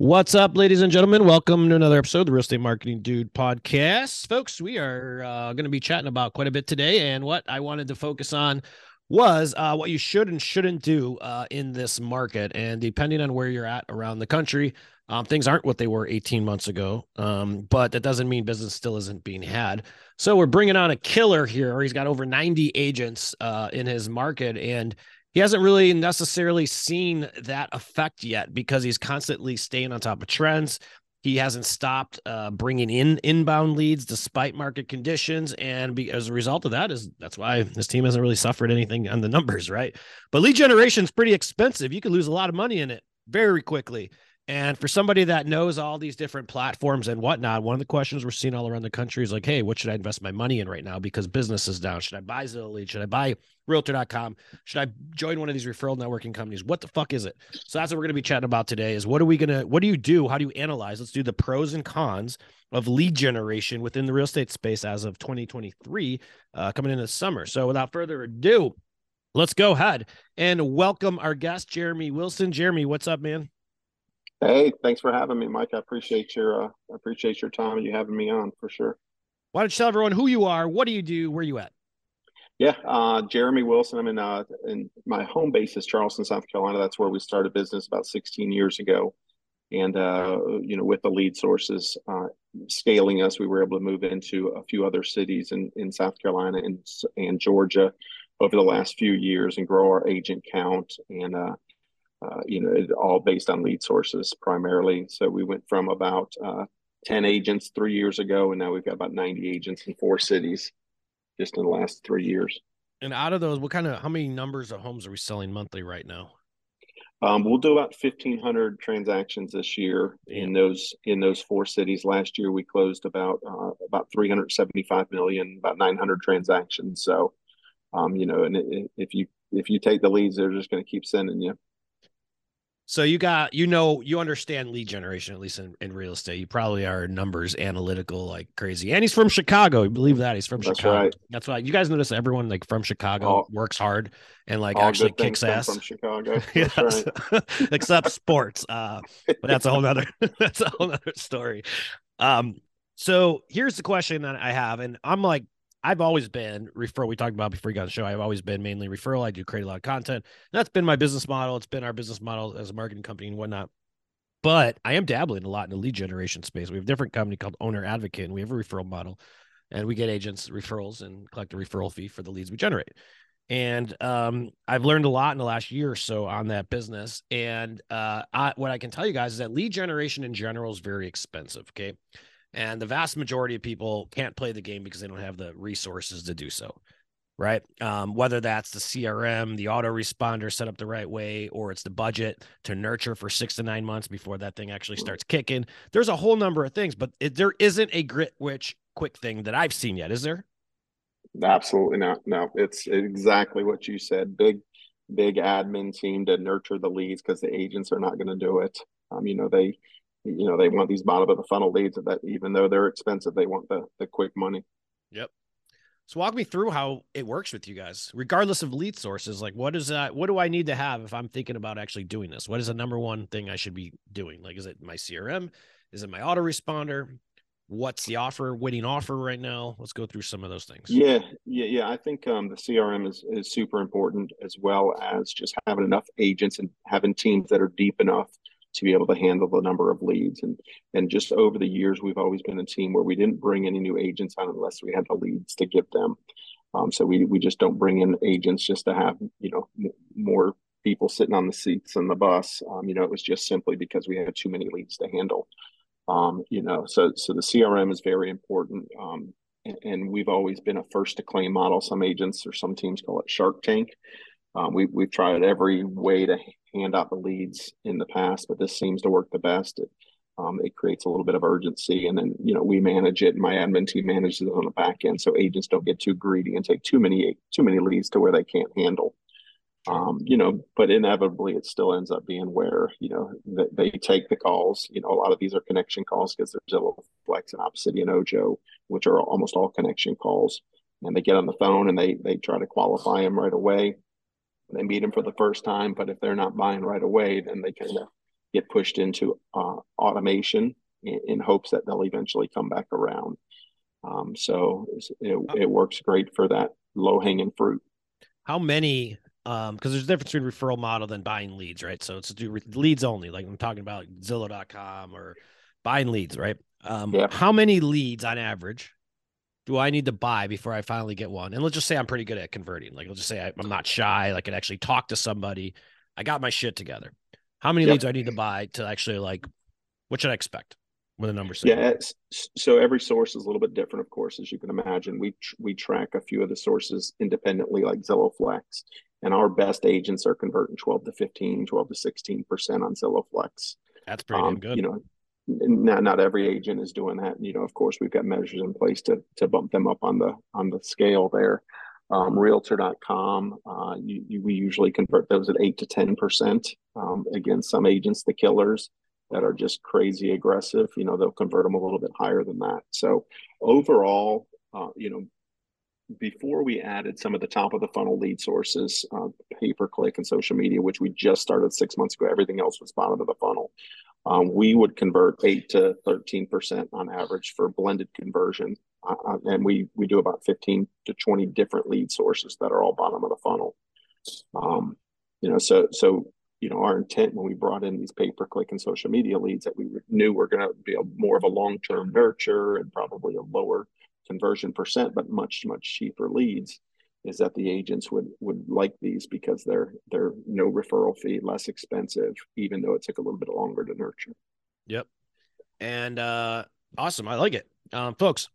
What's up, ladies and gentlemen? Welcome to another episode of the Real Estate Marketing Dude podcast. Folks, we are uh, going to be chatting about quite a bit today. And what I wanted to focus on was uh, what you should and shouldn't do uh, in this market. And depending on where you're at around the country, um, things aren't what they were 18 months ago. Um, but that doesn't mean business still isn't being had. So we're bringing on a killer here. He's got over 90 agents uh, in his market. And he hasn't really necessarily seen that effect yet because he's constantly staying on top of trends. He hasn't stopped uh, bringing in inbound leads despite market conditions, and be, as a result of that, is that's why this team hasn't really suffered anything on the numbers, right? But lead generation is pretty expensive. You could lose a lot of money in it very quickly. And for somebody that knows all these different platforms and whatnot, one of the questions we're seeing all around the country is like, hey, what should I invest my money in right now? Because business is down. Should I buy Zillow Lead? Should I buy realtor.com? Should I join one of these referral networking companies? What the fuck is it? So that's what we're to be chatting about today is what are we to, what do you do? How do you analyze? Let's do the pros and cons of lead generation within the real estate space as of 2023 uh, coming into the summer. So without further ado, let's go ahead and welcome our guest, Jeremy Wilson. Jeremy, what's up, man? Hey, thanks for having me, Mike. I appreciate your uh, I appreciate your time and you having me on for sure. Why don't you tell everyone who you are, what do you do, where you at? Yeah, uh, Jeremy Wilson. I'm in uh, in my home base is Charleston, South Carolina. That's where we started business about 16 years ago, and uh, you know, with the lead sources uh, scaling us, we were able to move into a few other cities in in South Carolina and and Georgia over the last few years and grow our agent count and uh, you know, all based on lead sources primarily. So we went from about uh, 10 agents three years ago, and now we've got about 90 agents in four cities just in the last three years. And out of those, what kind of, how many numbers of homes are we selling monthly right now? Um, we'll do about 1,500 transactions this year in those in those four cities. Last year, we closed about uh, about 375 million, about 900 transactions. So, um, you know, and if you if you take the leads, they're just going to keep sending you. So you got, you know, you understand lead generation, at least in, in real estate. You probably are numbers analytical like crazy. And he's from Chicago. You believe that? He's from That's Chicago. Right. That's why you guys notice everyone like from Chicago all, works hard and like actually kicks ass. From Chicago. yes. Except sports. Uh, but that's a whole nother that's a whole nother story. Um, so here's the question that I have, and I'm like I've always been referral. We talked about before you got on the show. I've always been mainly referral. I do create a lot of content. That's been my business model. It's been our business model as a marketing company and whatnot. But I am dabbling a lot in the lead generation space. We have a different company called Owner Advocate, and we have a referral model, and we get agents referrals and collect a referral fee for the leads we generate. And um, I've learned a lot in the last year or so on that business. And uh, I, what I can tell you guys is that lead generation in general is very expensive. Okay and the vast majority of people can't play the game because they don't have the resources to do so right? Um, whether that's the crm the autoresponder set up the right way or it's the budget to nurture for six to nine months before that thing actually starts kicking. There's a whole number of things but it, there isn't a grit which quick thing that i've seen yet is there? Absolutely not. No it's exactly what you said. Big big admin team to nurture the leads because the agents are not going to do it. Um, you know they you know they want these bottom of the funnel leads that even though they're expensive they want the the quick money. Yep. So walk me through how it works with you guys regardless of lead sources. Like what is that what do i need to have if i'm thinking about actually doing this? What is the number one thing i should be doing? Like is it my crm is it my autoresponder? What's the offer winning offer right now? Let's go through some of those things. Yeah yeah yeah. I think um, the crm is, is super important as well as just having enough agents and having teams that are deep enough to be able to handle the number of leads. And and just over the years, we've always been a team where we didn't bring any new agents on unless we had the leads to give them. Um, so we we just don't bring in agents just to have you know m- more people sitting on the seats on the bus. Um, you know, it was just simply because we had too many leads to handle. Um, you know, so so the CRM is very important. Um, and, and we've always been a first to claim model. Some agents or some teams call it Shark Tank. Um, we, we've tried every way to hand out the leads in the past, but this seems to work the best. It, um, it creates a little bit of urgency, and then you know we manage it. And my admin team manages it on the back end, so agents don't get too greedy and take too many too many leads to where they can't handle. Um, you know, but inevitably it still ends up being where you know they, they take the calls. You know, a lot of these are connection calls because there's Zillow Flex and and Ojo, which are almost all connection calls. And they get on the phone and they they try to qualify them right away. They meet them for the first time, but if they're not buying right away, then they kind of get pushed into uh, automation in, in, hopes that they'll eventually come back around. Um, so it, it works great for that low hanging fruit. How many? Because um, there's a difference between referral model than buying leads, right? So it's to do leads only, like I'm talking about Zillow.com or buying leads, right? Um, yeah. How many leads on average do I need to buy before I finally get one? And let's just say I'm pretty good at converting. Like, let's just say I, am not shy. Like, I can actually talk to somebody. I got my shit together. How many yep. leads do I need to buy to actually like? What should I expect with a number? Yeah, so every source is a little bit different, of course, as you can imagine. We we track a few of the sources independently, like Zillow Flex, and our best agents are converting 12 to 15, 12 to 16 percent on Zillow Flex. That's pretty um, good. You know, not not every agent is doing that. You know, of course, we've got measures in place to to bump them up on the on the scale there. Um, Realtor.com, uh, you, you, we usually convert those at eight to ten percent. Um, again, some agents, the killers that are just crazy aggressive, you know, they'll convert them a little bit higher than that. So overall, uh, you know, before we added some of the top of the funnel lead sources, uh, pay per click and social media, which we just started six months ago, everything else was bottom of the funnel um, we would convert eight to 13% on average for blended conversion. Uh, uh, and we, we do about 15 to 20 different lead sources that are all bottom of the funnel. Um, you know, so, so, you know, our intent when we brought in these pay per click and social media leads that we knew were going to be a, more of a long term nurture and probably a lower conversion percent, but much, much cheaper leads is that the agents would would like these because they're they're no referral fee, less expensive, even though it took a little bit longer to nurture. Yep. And uh awesome. I like it. Um folks,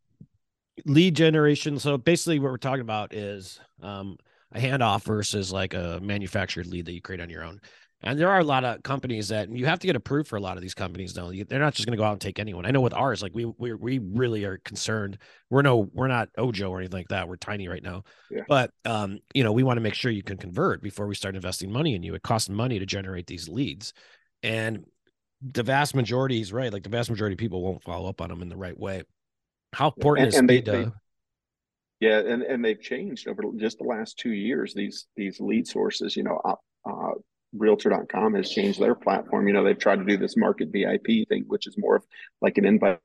lead generation. So basically what we're talking about is um a handoff versus like a manufactured lead that you create on your own. And there are a lot of companies that you have to get approved for a lot of these companies though. They're not just going to go out and take anyone. I know with ours, like we we we really are concerned. We're no we're not Ojo or anything like that. We're tiny right now. Yeah. But um, you know, we want to make sure you can convert before we start investing money in you. It costs money to generate these leads. And the vast majority is right. Like the vast majority of people won't follow up on them in the right way. How important and, is and they, they, yeah, and and they've changed over just the last two years. These these lead sources, you know, uh, realtor.com has changed their platform. You know, they've tried to do this market VIP thing, which is more of like an invite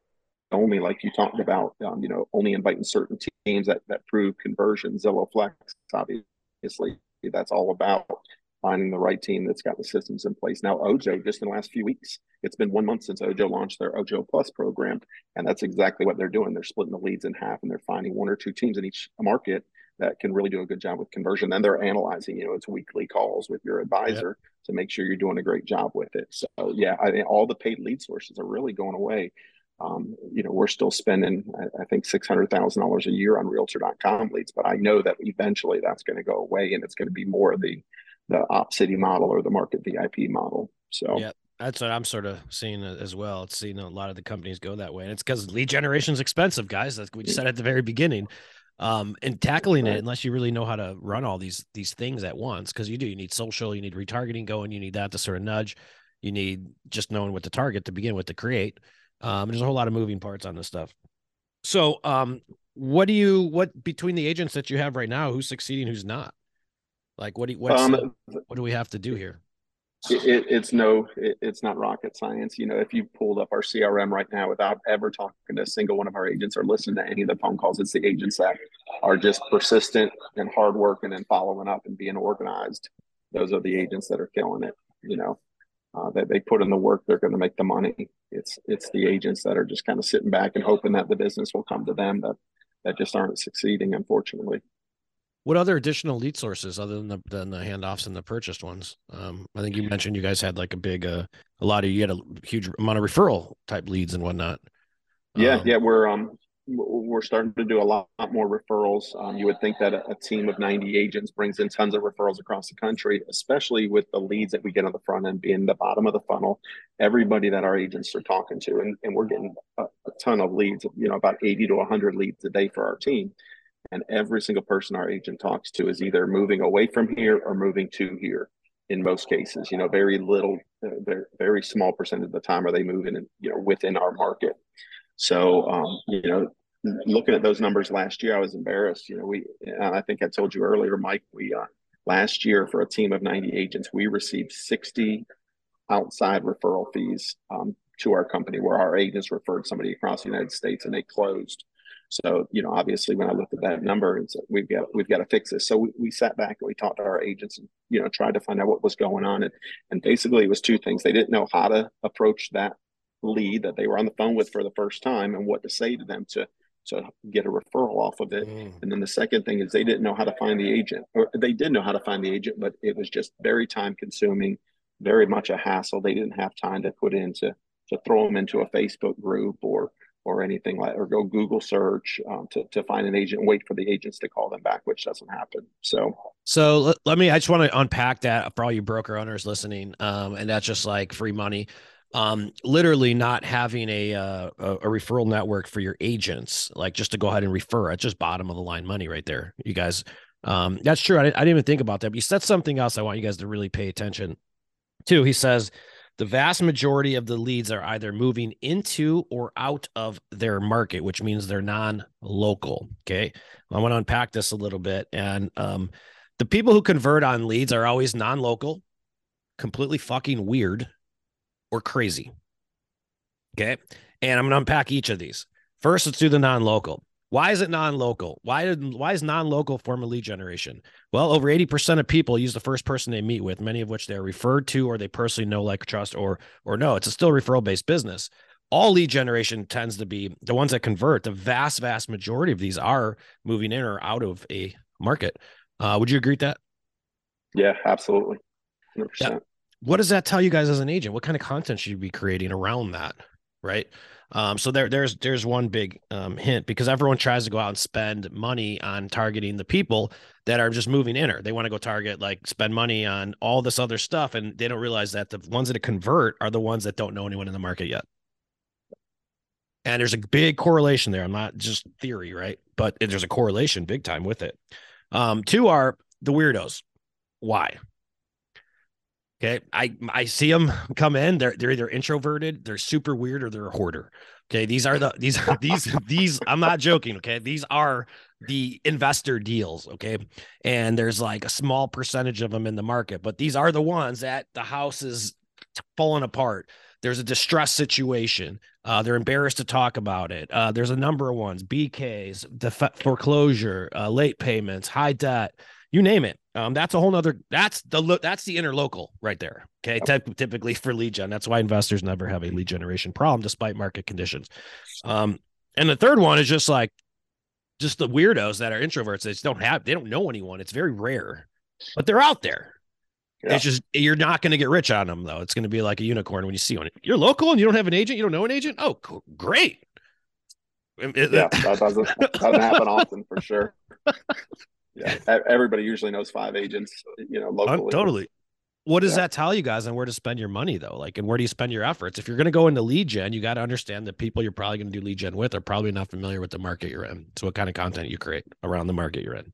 only, like you talked about, um, you know, only inviting certain teams that, that prove conversion. Zillow Flex, obviously, that's all about finding the right team that's got the systems in place. Now, Ojo, just in the last few weeks, it's been one month since Ojo launched their Ojo Plus program, and that's exactly what they're doing. They're splitting the leads in half, and they're finding one or two teams in each market that can really do a good job with conversion. Then they're analyzing, you know, it's weekly calls with your advisor yep. to make sure you're doing a great job with it. So yeah, I think all the paid lead sources are really going away. Um, you know, we're still spending, I, I think, six hundred thousand dollars a year on Realtor.com leads, but I know that eventually that's going to go away, and it's going to be more of the the Opcity model or the Market VIP model. So yeah, that's what I'm sort of seeing as well. It's seeing a lot of the companies go that way, and it's because lead generation is expensive, guys. Like we said at the very beginning um, and tackling it unless you really know how to run all these these things at once because you do you need social you need retargeting going you need that to sort of nudge you need just knowing what to target to begin with to create um, there's a whole lot of moving parts on this stuff. So um, what do you what between the agents that you have right now who's succeeding who's not? Like what do you, what's um, what do we have to do here it, it's no it, it's not rocket science. You know if you pulled up our crm right now without ever talking to a single one of our agents or listening to any of the phone calls it's the agents that are just persistent and hardworking and following up and being organized. Those are the agents that are killing it you know uh, that they put in the work they're going to make the money. It's it's the agents that are just kind of sitting back and hoping that the business will come to them that that just aren't succeeding unfortunately what other additional lead sources other than the than the handoffs and the purchased ones? Um, I think you mentioned you guys had like a big, uh, a lot of you had a huge amount of referral type leads and whatnot. Yeah, um, yeah, we're um, we're starting to do a lot, lot more referrals. Um, you would think that a, a, team of 90 agents brings in tons of referrals across the country, especially with the leads that we get on the front end being the bottom of the funnel. Everybody that our agents are talking to, and, and we're getting a, a ton of leads, you know, about 80 to 100 leads a day for our team. And every single person our agent talks to is either moving away from here or moving to here in most cases. You know, very little, uh, very, small percent of the time are they moving, in, you know, within our market. So, um, you know, looking at those numbers last year, I was embarrassed. You know, we, I think I told you earlier, Mike, we, uh, last year for a team of 90 agents, we received 60 outside referral fees um, to our company where our agents referred somebody across the United States and they closed. So, you know, obviously when I looked at that number and said, we've got, we've got to fix this. So we, we sat back and we talked to our agents and, you know, tried to find out what was going on. And, and basically it was two things. They didn't know how to approach that lead that they were on the phone with for the first time and what to say to them to, to get a referral off of it. Mm. And then the second thing is they didn't know how to find the agent or they did know how to find the agent, but it was just very time consuming, very much a hassle. They didn't have time to put into, to throw them into a Facebook group or, or anything like, or go Google search um, to, to find an agent wait for the agents to call them back, which doesn't happen. So, so let, let me, I just want to unpack that for all you broker owners listening. Um, and that's just like free money. Um, literally not having a, uh, a, referral network for your agents, like just to go ahead and refer. It's just bottom of the line money right there. You guys, um, that's true. I, I didn't even think about that. But you said something else. I want you guys to really pay attention to. He says the vast majority of the leads are either moving into or out of their market, which means they're non-local. Okay. I want to unpack this a little bit. And um, the people who convert on leads are always non-local, completely fucking weird or crazy. Okay. And I'm going to unpack each of these. First, let's do the non-local. Why is it non-local? Why did why is non-local form of lead generation? Well, over 80% of people use the first person they meet with, many of which they're referred to or they personally know, like trust, or or no, it's a still referral-based business. All lead generation tends to be the ones that convert. The vast, vast majority of these are moving in or out of a market. Uh, would you agree with that? Yeah, absolutely. 100%. Yeah. What does that tell you guys as an agent? What kind of content should you be creating around that? Right. Um, so there, there's there's one big um, hint because everyone tries to go out and spend money on targeting the people that are just moving in or they want to go target like spend money on all this other stuff and they don't realize that the ones that convert are the ones that don't know anyone in the market yet. And there's a big correlation there. I'm not just theory, right? But there's a correlation big time with it. Um, two are the weirdos. Why? Okay. I I see them come in. They're they're either introverted, they're super weird, or they're a hoarder. Okay. These are the these these these I'm not joking. Okay. These are the investor deals. Okay. And there's like a small percentage of them in the market, but these are the ones that the house is falling apart. There's a distress situation. Uh, they're embarrassed to talk about it. Uh, there's a number of ones: BKs, def- foreclosure, uh, late payments, high debt you name it. Um, that's a whole nother. That's the that's the inner local right there. Okay, typically for lead gen. That's why investors never have a lead generation problem despite market conditions. Um, and the third one is just like just the weirdos that are introverts. They just don't have. They don't know anyone. It's very rare, but they're out there. Yeah. It's just you're not going to get rich on them though. It's going to be like a unicorn when you see one. You're local and you don't have an agent. You don't know an agent. Oh, cool. great. Yeah, that doesn't, doesn't happen often for sure. yeah, everybody usually knows five agents, you know, locally. Totally. What does yeah. that tell you guys on where to spend your money though? Like, and where do you spend your efforts? If you're going to go into lead gen, you got to understand that people you're probably going to do lead gen with are probably not familiar with the market you're in. So what kind of content you create around the market you're in.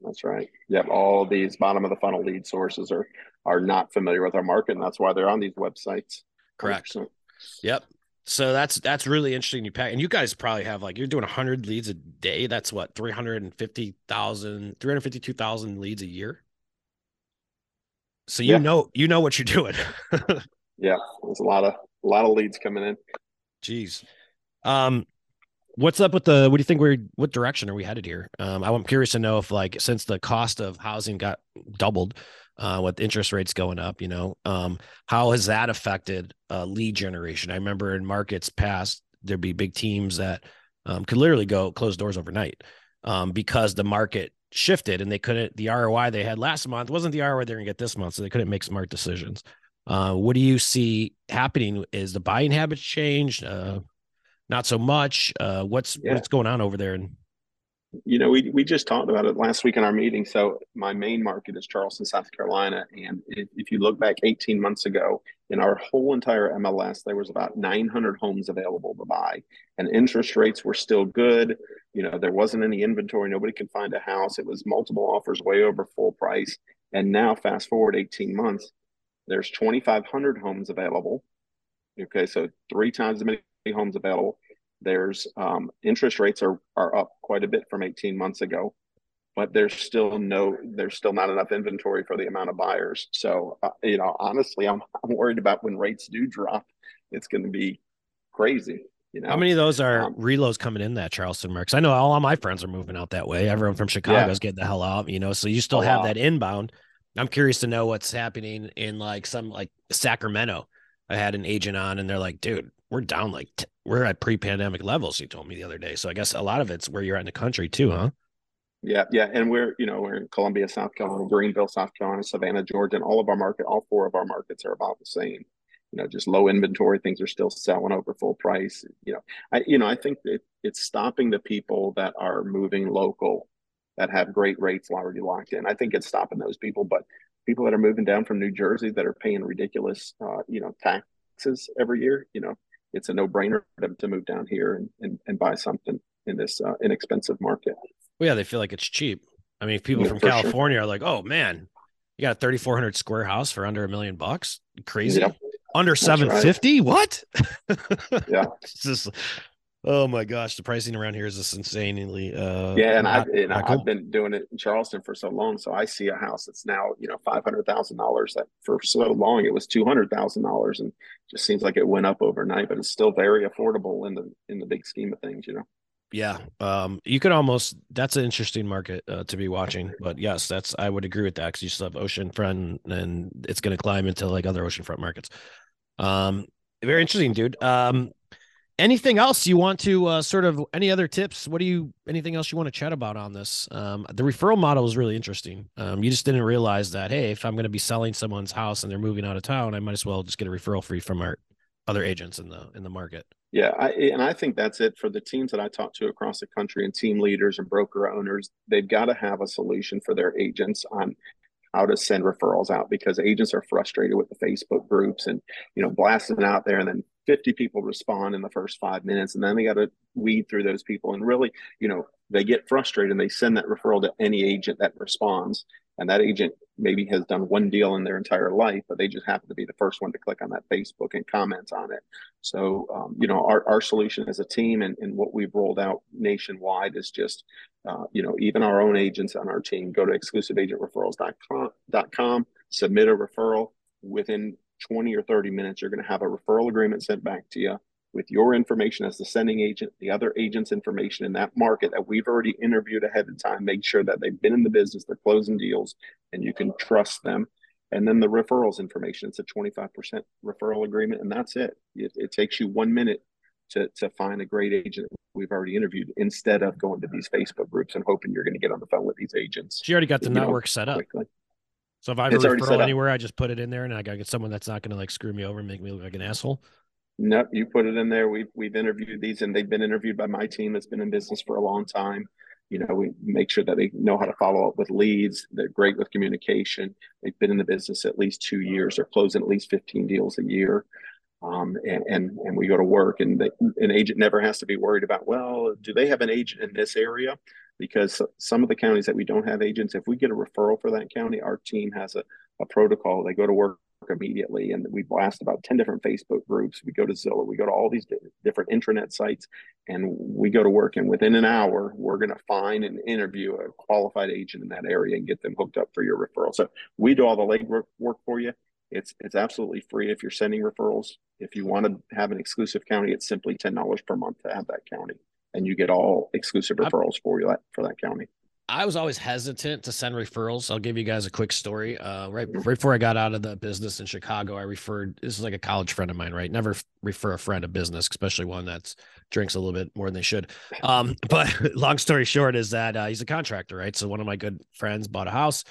That's right. Yep. All these bottom of the funnel lead sources are are not familiar with our market, and that's why they're on these websites. Correct. 100%. Yep. So that's that's really interesting. You pack, and you guys probably have like you're doing 100 leads a day. That's what 350,000, 352,000 leads a year. So you yeah. know you know what you're doing. yeah, there's a lot of a lot of leads coming in. Jeez. Um, what's up with the? What do you think we're? What direction are we headed here? Um, I'm curious to know if like since the cost of housing got doubled, uh, with interest rates going up, you know, um, how has that affected uh, lead generation? I remember in markets past, there'd be big teams that um, could literally go close doors overnight um, because the market shifted and they couldn't, the ROI they had last month wasn't the ROI they're going to get this month. So they couldn't make smart decisions. Uh, what do you see happening? Is the buying habits changed? Uh, not so much. Uh, what's yeah. what's going on over there? And you know, we we just talked about it last week in our meeting. So my main market is Charleston, South Carolina, and if, if you look back 18 months ago, in our whole entire MLS, there was about 900 homes available to buy, and interest rates were still good. You know, there wasn't any inventory; nobody could find a house. It was multiple offers, way over full price. And now, fast forward 18 months, there's 2,500 homes available. Okay, so three times as many homes available there's um, interest rates are are up quite a bit from 18 months ago, but there's still no there's still not enough inventory for the amount of buyers. So uh, you know, honestly, I'm I'm worried about when rates do drop, it's going to be crazy. You know, how many of those are um, reloads coming in that Charleston Mercs? I know all of my friends are moving out that way. Everyone from Chicago yeah. is getting the hell out. You know, so you still have that inbound. I'm curious to know what's happening in like some like Sacramento. I had an agent on, and they're like, "Dude, we're down like t- we're at pre-pandemic levels. You told me the other day. So I guess a lot of it's where you're at in the country too, huh? Yeah, yeah, and we're you know we're in Columbia, South Carolina, Greenville, South Carolina, Savannah, Georgia, and all of our market, all four of our markets are about the same. You know, just low inventory. Things are still selling over full price. You know, I you know I think that it's stopping the people that are moving local, that have great rates already locked in. I think it's stopping those people, but people that are moving down from New Jersey that are paying ridiculous, uh, you know, taxes every year. You know, it's a no brainer for them to move down here and, and, and buy something in this uh, inexpensive market. Well, yeah, they feel like it's cheap. I mean, people yeah, from California sure. are like, "Oh man, you got a 3,400 square house for under a million bucks? Crazy." Yep. Under 750? Right. What? yeah. it's just Oh my gosh, the pricing around here is just insanely. Uh, yeah, and, not, I, and I've cool. been doing it in Charleston for so long, so I see a house that's now you know five hundred thousand dollars. That for so long it was two hundred thousand dollars, and just seems like it went up overnight, but it's still very affordable in the in the big scheme of things, you know. Yeah, um, you could almost. That's an interesting market uh, to be watching, but yes, that's I would agree with that because you still have oceanfront, and it's going to climb into like other oceanfront markets. Um, very interesting, dude. Um, anything else you want to uh, sort of any other tips? What do you anything else you want to chat about on this? Um, the referral model is really interesting. Um, you just didn't realize that hey if i'm going to be selling someone's house and they're moving out of town i might as well just get a referral free from our other agents in the in the market. Yeah I, and i think that's it for the teams that i talk to across the country and team leaders and broker owners. They've got to have a solution for their agents on how to send referrals out because agents are frustrated with the Facebook groups and you know blasting out there and then 50 people respond in the first five minutes and then they got to weed through those people and really you know they get frustrated and they send that referral to any agent that responds and that agent maybe has done one deal in their entire life but they just happen to be the first one to click on that facebook and comment on it. So um, you know our, our solution as a team and, and what we've rolled out nationwide is just uh, you know even our own agents on our team go to exclusiveagentreferrals.com submit a referral within 20 or 30 minutes, you're going to have a referral agreement sent back to you with your information as the sending agent, the other agent's information in that market that we've already interviewed ahead of time, make sure that they've been in the business, they're closing deals, and you can trust them. And then the referrals information, it's a 25% referral agreement, and that's it. It, it takes you one minute to, to find a great agent we've already interviewed instead of going to these Facebook groups and hoping you're going to get on the phone with these agents. She already got the network set up. Quickly. So if I have it's a referral anywhere, I just put it in there, and I gotta get someone that's not gonna like screw me over and make me look like an asshole. Nope, you put it in there. We've we've interviewed these, and they've been interviewed by my team that's been in business for a long time. You know, we make sure that they know how to follow up with leads. They're great with communication. They've been in the business at least two years. They're closing at least fifteen deals a year. Um, and, and and we go to work, and the, an agent never has to be worried about. Well, do they have an agent in this area? Because some of the counties that we don't have agents, if we get a referral for that county, our team has a, a protocol. They go to work immediately and we blast about 10 different Facebook groups. We go to Zillow, we go to all these different intranet sites and we go to work. And within an hour, we're going to find and interview a qualified agent in that area and get them hooked up for your referral. So we do all the legwork work for you. It's it's absolutely free if you're sending referrals. If you want to have an exclusive county, it's simply ten dollars per month to have that county and you get all exclusive referrals for you for that county. I was always hesitant to send referrals. I'll give you guys a quick story. Uh, right, right before I got out of the business in Chicago, I referred. This is like a college friend of mine, right? Never refer a friend a business, especially one that's drinks a little bit more than they should. Um, but long story short is that uh, he's a contractor, right? So one of my good friends bought a house,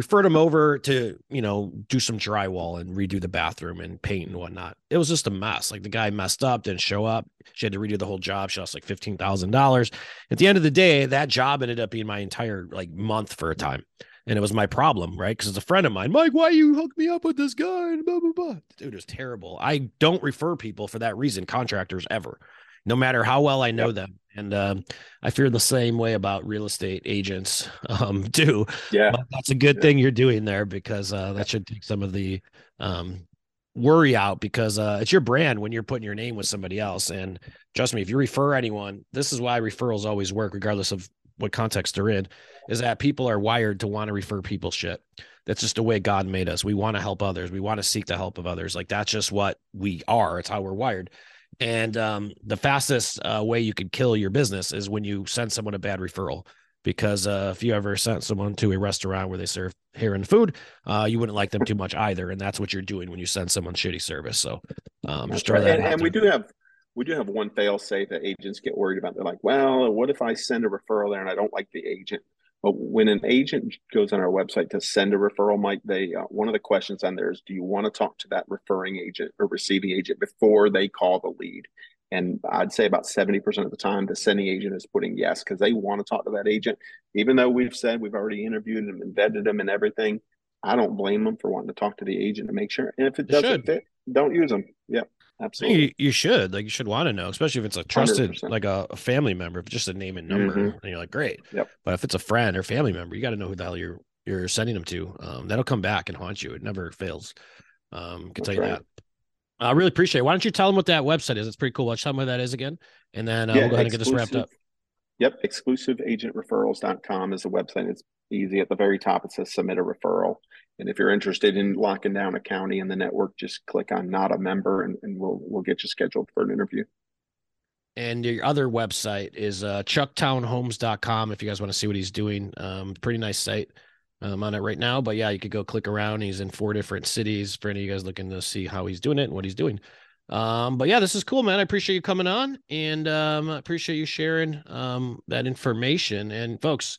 referred him over to, you know, do some drywall and redo the bathroom and paint and whatnot. It was just a mess. Like the guy messed up, didn't show up. She had to redo the whole job. She lost like fifteen thousand dollars. At the end of the day, that job ended up being my entire like month for a time. And it was my problem, right? Because it's a friend of mine. Mike, why you hook me up with this guy? And blah, blah, blah. Dude, was terrible. I don't refer people for that reason, contractors ever no matter how well I know yep. them. And um, I fear the same way about real estate agents um, too. Yeah, but that's a good yeah. thing you're doing there because uh, that should take some of the um, worry out because uh, it's your brand when you're putting your name with somebody else. And trust me, if you refer anyone, this is why referrals always work, regardless of what context they're in. Is that people are wired to want to refer people shit. That's just the way God made us. We want to help others. We want to seek the help of others. Like that's just what we are. It's how we're wired. And um, the fastest uh, way you could kill your business is when you send someone a bad referral. Because uh, if you ever sent someone to a restaurant where they serve hair and food, uh, you wouldn't like them too much either. And that's what you're doing when you send someone shitty service. So um, just try right. that. And, and we do have we do have one fail safe that agents get worried about. They're like, well, what if I send a referral there and I don't like the agent? But when an agent goes on our website to send a referral, Mike, they uh, one of the questions on there is, do you want to talk to that referring agent or receiving agent before they call the lead? And I'd say about 70% of the time, the sending agent is putting yes because they want to talk to that agent. Even though we've said we've already interviewed them and vetted them and everything, I don't blame them for wanting to talk to the agent to make sure. And if it doesn't fit, don't use them. Yep. Absolutely. You, you, should like you should want to know, especially if it's a trusted 100%. like a, a, family member, if just a name and number, mm-hmm. and you're like, great. Yep. But if it's a friend or family member, you got to know who the hell you're you're sending them to. Um, that'll come back and haunt you. It never fails. Um, can tell you right. that. I really appreciate it. Why don't you tell them what that website is? It's pretty cool. Let's tell them what that is again. And then uh, yeah, we'll go ahead and get this wrapped up. Yep. Exclusiveagentreferrals.com is the website. It's easy. At the very top, it says submit a referral. And if you're interested in locking down a county in the network, just click on not a member and, and we'll we'll get you scheduled for an interview. And your other website is uh, chucktownhomes.com if you guys want to see what he's doing. Um, pretty nice site. I'm on it right now, but yeah, you could go click around. He's in four different cities for any of you guys looking to see how he's doing it and what he's doing. Um, but yeah, this is cool, man. I appreciate you coming on and um, I appreciate you sharing um, that information. And folks,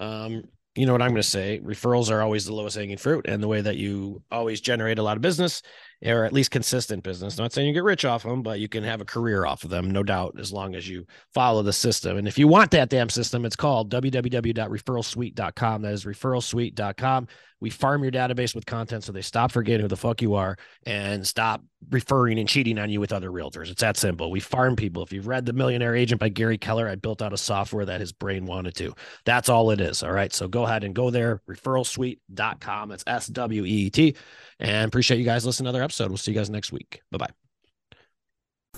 um, you know what I'm going to say. Referrals are always the lowest hanging fruit, and the way that you always generate a lot of business, or at least consistent business. Not saying you get rich off them, but you can have a career off of them, no doubt, as long as you follow the system. And if you want that damn system, it's called www.referralsweet.com. That is referralsweet.com. We farm your database with content so they stop forgetting who the fuck you are and stop referring and cheating on you with other realtors. It's that simple. We farm people. If you've read The Millionaire Agent by Gary Keller, I built out a software that his brain wanted to. That's all it is. All right. So go ahead and go there, referralsweet.com. It's S W E E T. And appreciate you guys listening to another episode. We'll see you guys next week. Bye bye.